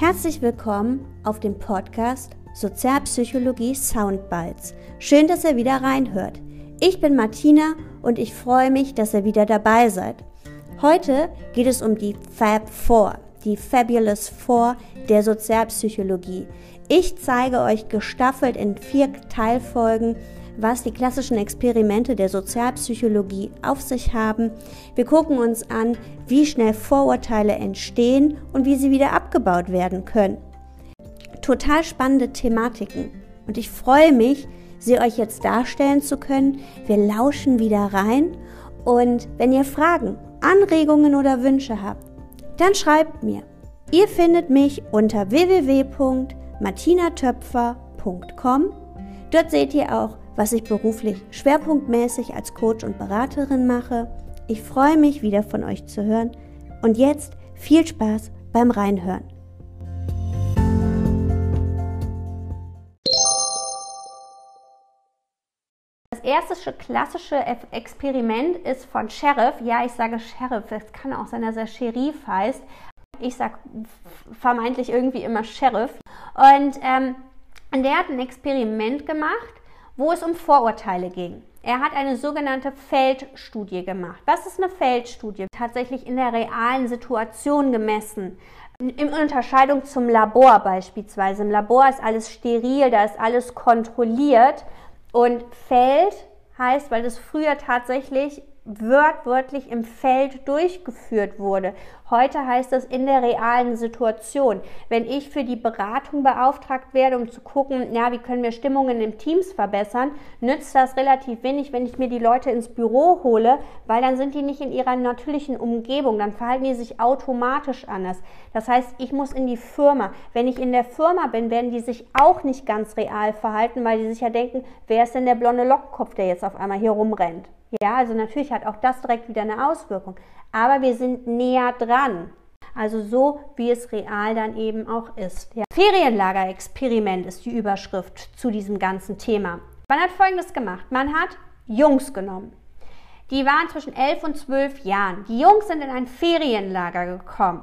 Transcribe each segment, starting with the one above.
Herzlich willkommen auf dem Podcast Sozialpsychologie Soundbites. Schön, dass ihr wieder reinhört. Ich bin Martina und ich freue mich, dass ihr wieder dabei seid. Heute geht es um die Fab Four, die Fabulous Four der Sozialpsychologie. Ich zeige euch gestaffelt in vier Teilfolgen, was die klassischen Experimente der Sozialpsychologie auf sich haben. Wir gucken uns an, wie schnell Vorurteile entstehen und wie sie wieder abgebaut werden können. Total spannende Thematiken und ich freue mich, sie euch jetzt darstellen zu können. Wir lauschen wieder rein und wenn ihr Fragen, Anregungen oder Wünsche habt, dann schreibt mir. Ihr findet mich unter www.martinatöpfer.com. Dort seht ihr auch was ich beruflich schwerpunktmäßig als Coach und Beraterin mache. Ich freue mich wieder von euch zu hören und jetzt viel Spaß beim Reinhören. Das erste klassische Experiment ist von Sheriff. Ja, ich sage Sheriff, es kann auch sein, dass er Sheriff heißt. Ich sage vermeintlich irgendwie immer Sheriff. Und ähm, der hat ein Experiment gemacht wo es um Vorurteile ging. Er hat eine sogenannte Feldstudie gemacht. Was ist eine Feldstudie? Tatsächlich in der realen Situation gemessen. In Unterscheidung zum Labor beispielsweise. Im Labor ist alles steril, da ist alles kontrolliert. Und Feld heißt, weil es früher tatsächlich wörtlich im Feld durchgeführt wurde. Heute heißt das in der realen Situation. Wenn ich für die Beratung beauftragt werde, um zu gucken, ja, wie können wir Stimmungen im Teams verbessern, nützt das relativ wenig, wenn ich mir die Leute ins Büro hole, weil dann sind die nicht in ihrer natürlichen Umgebung, dann verhalten die sich automatisch anders. Das heißt, ich muss in die Firma. Wenn ich in der Firma bin, werden die sich auch nicht ganz real verhalten, weil die sich ja denken, wer ist denn der blonde Lockkopf, der jetzt auf einmal hier rumrennt? Ja, also natürlich hat auch das direkt wieder eine Auswirkung. Aber wir sind näher dran. Also so, wie es real dann eben auch ist. Ja. Ferienlager-Experiment ist die Überschrift zu diesem ganzen Thema. Man hat Folgendes gemacht. Man hat Jungs genommen. Die waren zwischen 11 und 12 Jahren. Die Jungs sind in ein Ferienlager gekommen.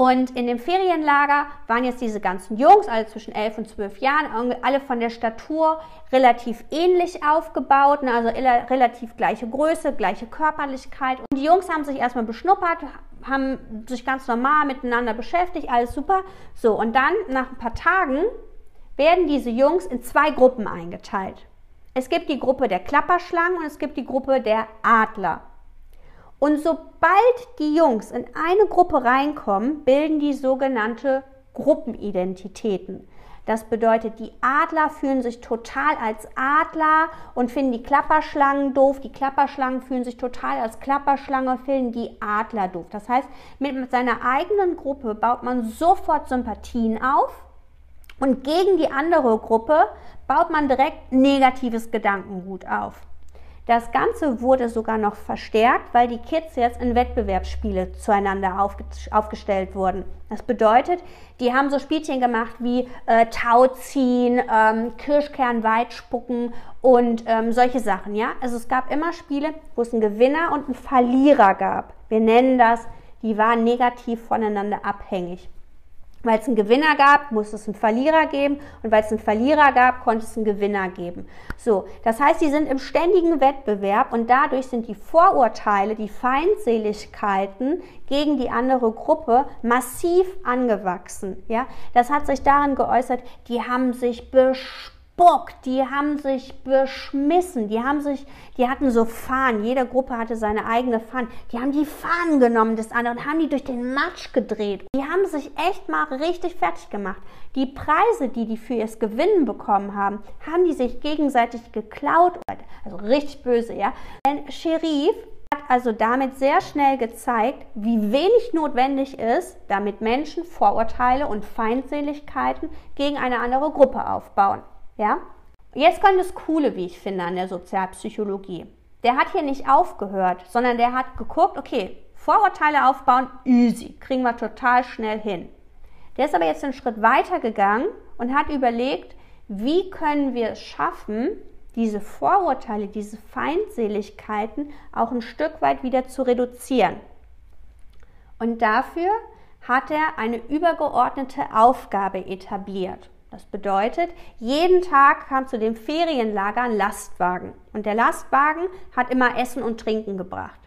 Und in dem Ferienlager waren jetzt diese ganzen Jungs, alle zwischen 11 und 12 Jahren, alle von der Statur relativ ähnlich aufgebaut, ne, also relativ gleiche Größe, gleiche Körperlichkeit. Und die Jungs haben sich erstmal beschnuppert, haben sich ganz normal miteinander beschäftigt, alles super. So, und dann nach ein paar Tagen werden diese Jungs in zwei Gruppen eingeteilt. Es gibt die Gruppe der Klapperschlangen und es gibt die Gruppe der Adler. Und sobald die Jungs in eine Gruppe reinkommen, bilden die sogenannte Gruppenidentitäten. Das bedeutet, die Adler fühlen sich total als Adler und finden die Klapperschlangen doof. Die Klapperschlangen fühlen sich total als Klapperschlange und finden die Adler doof. Das heißt, mit seiner eigenen Gruppe baut man sofort Sympathien auf und gegen die andere Gruppe baut man direkt negatives Gedankengut auf. Das Ganze wurde sogar noch verstärkt, weil die Kids jetzt in Wettbewerbsspiele zueinander aufge aufgestellt wurden. Das bedeutet, die haben so Spielchen gemacht wie äh, Tauziehen, ähm, Kirschkern weit spucken und ähm, solche Sachen. Ja, also es gab immer Spiele, wo es einen Gewinner und einen Verlierer gab. Wir nennen das, die waren negativ voneinander abhängig. Weil es einen Gewinner gab, muss es einen Verlierer geben und weil es einen Verlierer gab, konnte es einen Gewinner geben. So, das heißt, sie sind im ständigen Wettbewerb und dadurch sind die Vorurteile, die Feindseligkeiten gegen die andere Gruppe massiv angewachsen. Ja, das hat sich darin geäußert, die haben sich besprochen Bock, die haben sich beschmissen, die haben sich, die hatten so Fahnen, jede Gruppe hatte seine eigene Fahne, die haben die Fahnen genommen des anderen, haben die durch den Matsch gedreht. Die haben sich echt mal richtig fertig gemacht. Die Preise, die die für ihr Gewinnen bekommen haben, haben die sich gegenseitig geklaut, also richtig böse, ja. Denn Sheriff hat also damit sehr schnell gezeigt, wie wenig notwendig ist, damit Menschen Vorurteile und Feindseligkeiten gegen eine andere Gruppe aufbauen. Ja? Jetzt kommt das Coole, wie ich finde, an der Sozialpsychologie. Der hat hier nicht aufgehört, sondern der hat geguckt, okay, Vorurteile aufbauen, easy, kriegen wir total schnell hin. Der ist aber jetzt einen Schritt weiter gegangen und hat überlegt, wie können wir es schaffen, diese Vorurteile, diese Feindseligkeiten auch ein Stück weit wieder zu reduzieren. Und dafür hat er eine übergeordnete Aufgabe etabliert. Das bedeutet, jeden Tag kam zu dem Ferienlager ein Lastwagen und der Lastwagen hat immer Essen und Trinken gebracht.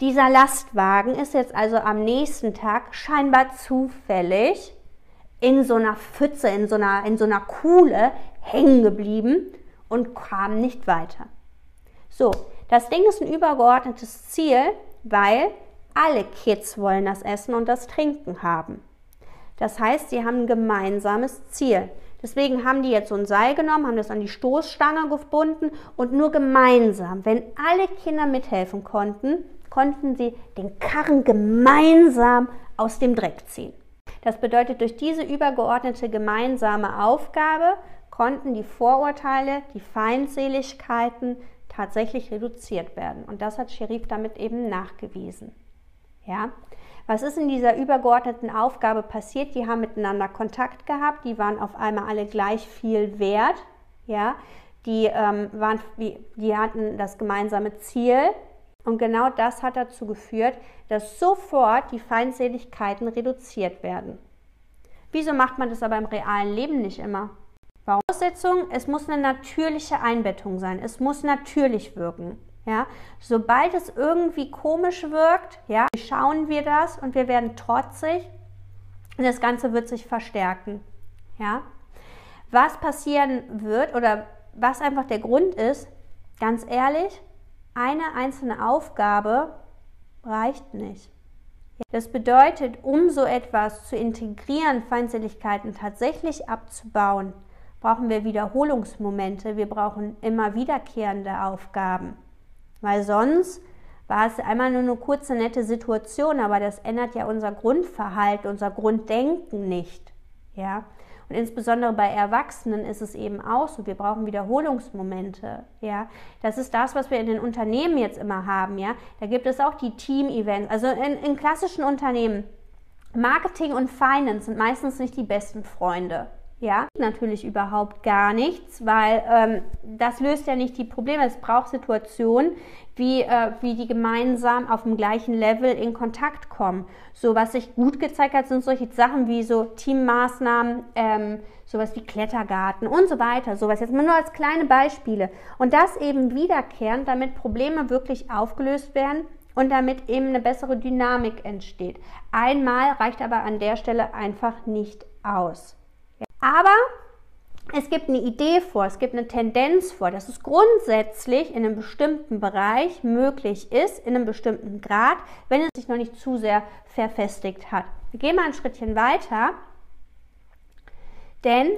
Dieser Lastwagen ist jetzt also am nächsten Tag scheinbar zufällig in so einer Pfütze, in so einer, in so einer Kuhle hängen geblieben und kam nicht weiter. So, das Ding ist ein übergeordnetes Ziel, weil alle Kids wollen das Essen und das Trinken haben. Das heißt, sie haben ein gemeinsames Ziel. Deswegen haben die jetzt so ein Seil genommen, haben das an die Stoßstange gebunden und nur gemeinsam, wenn alle Kinder mithelfen konnten, konnten sie den Karren gemeinsam aus dem Dreck ziehen. Das bedeutet, durch diese übergeordnete gemeinsame Aufgabe konnten die Vorurteile, die Feindseligkeiten tatsächlich reduziert werden. Und das hat Sherif damit eben nachgewiesen. Ja? Was ist in dieser übergeordneten Aufgabe passiert? Die haben miteinander Kontakt gehabt, die waren auf einmal alle gleich viel wert. Ja? Die, ähm, waren, die hatten das gemeinsame Ziel. Und genau das hat dazu geführt, dass sofort die Feindseligkeiten reduziert werden. Wieso macht man das aber im realen Leben nicht immer? Voraussetzung, es muss eine natürliche Einbettung sein. Es muss natürlich wirken. Ja, sobald es irgendwie komisch wirkt, ja, schauen wir das und wir werden trotzig und das Ganze wird sich verstärken. Ja, was passieren wird oder was einfach der Grund ist, ganz ehrlich, eine einzelne Aufgabe reicht nicht. Das bedeutet, um so etwas zu integrieren, Feindseligkeiten tatsächlich abzubauen, brauchen wir Wiederholungsmomente, wir brauchen immer wiederkehrende Aufgaben. Weil sonst war es einmal nur eine kurze, nette Situation, aber das ändert ja unser Grundverhalten, unser Grunddenken nicht. Ja? Und insbesondere bei Erwachsenen ist es eben auch so, wir brauchen Wiederholungsmomente. Ja? Das ist das, was wir in den Unternehmen jetzt immer haben. Ja? Da gibt es auch die Team-Events. Also in, in klassischen Unternehmen, Marketing und Finance sind meistens nicht die besten Freunde. Ja, natürlich überhaupt gar nichts, weil ähm, das löst ja nicht die Probleme. Es braucht Situationen, wie, äh, wie die gemeinsam auf dem gleichen Level in Kontakt kommen. So, was sich gut gezeigt hat, sind solche Sachen wie so Teammaßnahmen, ähm, sowas wie Klettergarten und so weiter. Sowas jetzt nur als kleine Beispiele. Und das eben wiederkehrend, damit Probleme wirklich aufgelöst werden und damit eben eine bessere Dynamik entsteht. Einmal reicht aber an der Stelle einfach nicht aus. Aber es gibt eine Idee vor, es gibt eine Tendenz vor, dass es grundsätzlich in einem bestimmten Bereich möglich ist, in einem bestimmten Grad, wenn es sich noch nicht zu sehr verfestigt hat. Wir gehen mal ein Schrittchen weiter, denn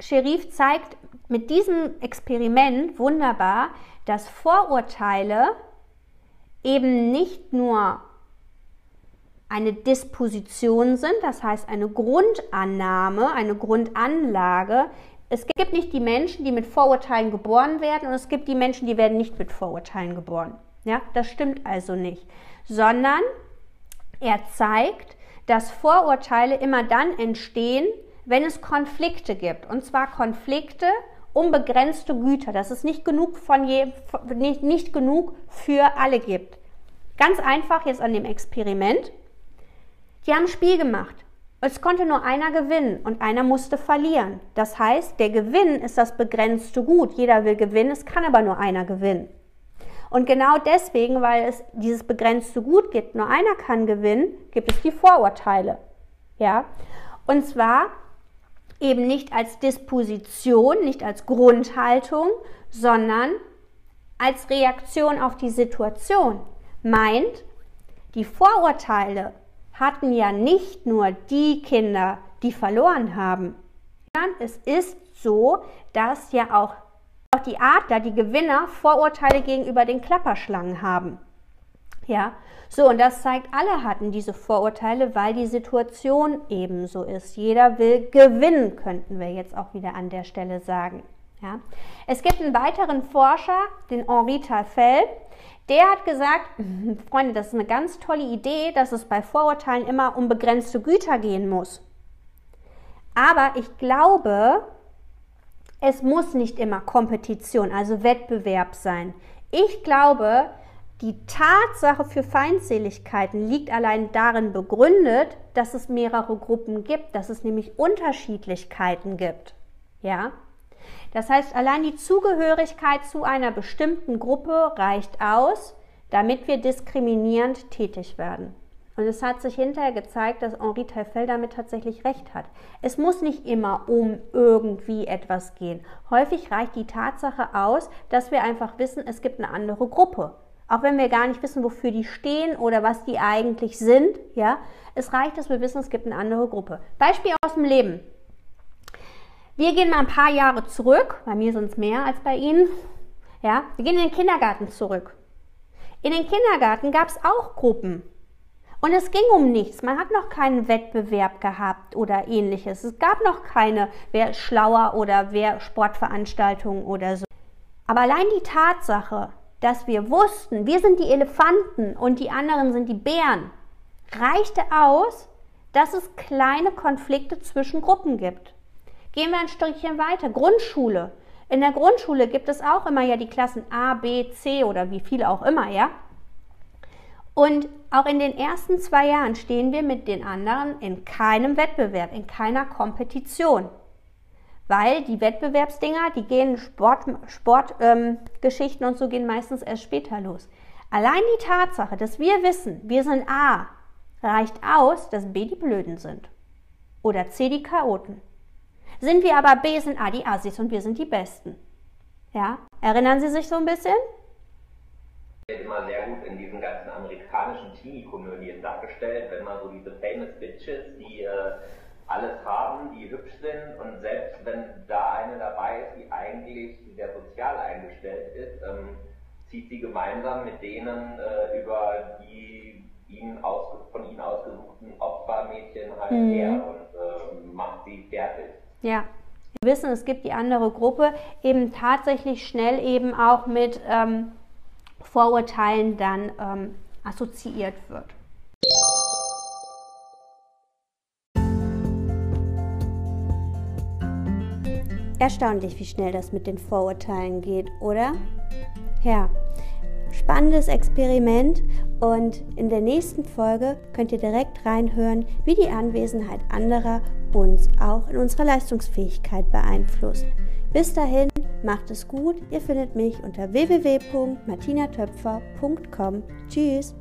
Sherif zeigt mit diesem Experiment wunderbar, dass Vorurteile eben nicht nur eine Disposition sind, das heißt eine Grundannahme, eine Grundanlage. Es gibt nicht die Menschen, die mit Vorurteilen geboren werden und es gibt die Menschen, die werden nicht mit Vorurteilen geboren. Ja, das stimmt also nicht, sondern er zeigt, dass Vorurteile immer dann entstehen, wenn es Konflikte gibt. Und zwar Konflikte um begrenzte Güter, dass es nicht genug, von je, nicht, nicht genug für alle gibt. Ganz einfach jetzt an dem Experiment. Die haben ein Spiel gemacht. Es konnte nur einer gewinnen und einer musste verlieren. Das heißt, der Gewinn ist das begrenzte Gut. Jeder will gewinnen, es kann aber nur einer gewinnen. Und genau deswegen, weil es dieses begrenzte Gut gibt, nur einer kann gewinnen, gibt es die Vorurteile. Ja? Und zwar eben nicht als Disposition, nicht als Grundhaltung, sondern als Reaktion auf die Situation. Meint, die Vorurteile hatten ja nicht nur die Kinder, die verloren haben. Es ist so, dass ja auch, auch die Adler, die Gewinner, Vorurteile gegenüber den Klapperschlangen haben. Ja, so und das zeigt, alle hatten diese Vorurteile, weil die Situation ebenso ist. Jeder will gewinnen, könnten wir jetzt auch wieder an der Stelle sagen. Ja. Es gibt einen weiteren Forscher, den Henri Tafel, der hat gesagt, Freunde, das ist eine ganz tolle Idee, dass es bei Vorurteilen immer um begrenzte Güter gehen muss. Aber ich glaube, es muss nicht immer Kompetition, also Wettbewerb sein. Ich glaube, Die Tatsache für Feindseligkeiten liegt allein darin begründet, dass es mehrere Gruppen gibt, dass es nämlich Unterschiedlichkeiten gibt. Ja? Das heißt, allein die Zugehörigkeit zu einer bestimmten Gruppe reicht aus, damit wir diskriminierend tätig werden. Und es hat sich hinterher gezeigt, dass Henri Teufel damit tatsächlich recht hat. Es muss nicht immer um irgendwie etwas gehen. Häufig reicht die Tatsache aus, dass wir einfach wissen, es gibt eine andere Gruppe. Auch wenn wir gar nicht wissen, wofür die stehen oder was die eigentlich sind, ja. Es reicht, dass wir wissen, es gibt eine andere Gruppe. Beispiel aus dem Leben. Wir gehen mal ein paar Jahre zurück. Bei mir sind es mehr als bei Ihnen. Ja, wir gehen in den Kindergarten zurück. In den Kindergarten gab es auch Gruppen. Und es ging um nichts. Man hat noch keinen Wettbewerb gehabt oder ähnliches. Es gab noch keine, wer schlauer oder wer Sportveranstaltungen oder so. Aber allein die Tatsache, dass wir wussten, wir sind die Elefanten und die anderen sind die Bären, reichte aus, dass es kleine Konflikte zwischen Gruppen gibt. Gehen wir ein Stückchen weiter. Grundschule. In der Grundschule gibt es auch immer ja die Klassen A, B, C oder wie viele auch immer, ja? Und auch in den ersten zwei Jahren stehen wir mit den anderen in keinem Wettbewerb, in keiner Kompetition. Weil die Wettbewerbsdinger, die gehen Sportgeschichten Sport, ähm, und so gehen meistens erst später los. Allein die Tatsache, dass wir wissen, wir sind A, reicht aus, dass B die Blöden sind. Oder C die Chaoten. Sind wir aber B, sind A die Assis und wir sind die Besten. Ja? Erinnern Sie sich so ein bisschen? immer sehr gut in diesen ganzen amerikanischen Teenie-Komödien dargestellt, wenn man so diese famous Bitches, die äh, alles haben, die hübsch sind und selbst wenn da eine dabei ist, die eigentlich sehr sozial eingestellt ist, ähm, zieht sie gemeinsam mit denen äh, über die ihnen von ihnen ausgesuchten Opfermädchen halt mhm. her und äh, macht sie fertig. Ja. Wir wissen, es gibt die andere Gruppe, eben tatsächlich schnell eben auch mit ähm, Vorurteilen dann ähm, assoziiert wird. Erstaunlich, wie schnell das mit den Vorurteilen geht, oder? Ja, spannendes Experiment und in der nächsten Folge könnt ihr direkt reinhören, wie die Anwesenheit anderer uns auch in unserer Leistungsfähigkeit beeinflusst. Bis dahin, macht es gut. Ihr findet mich unter www.martinatöpfer.com. Tschüss.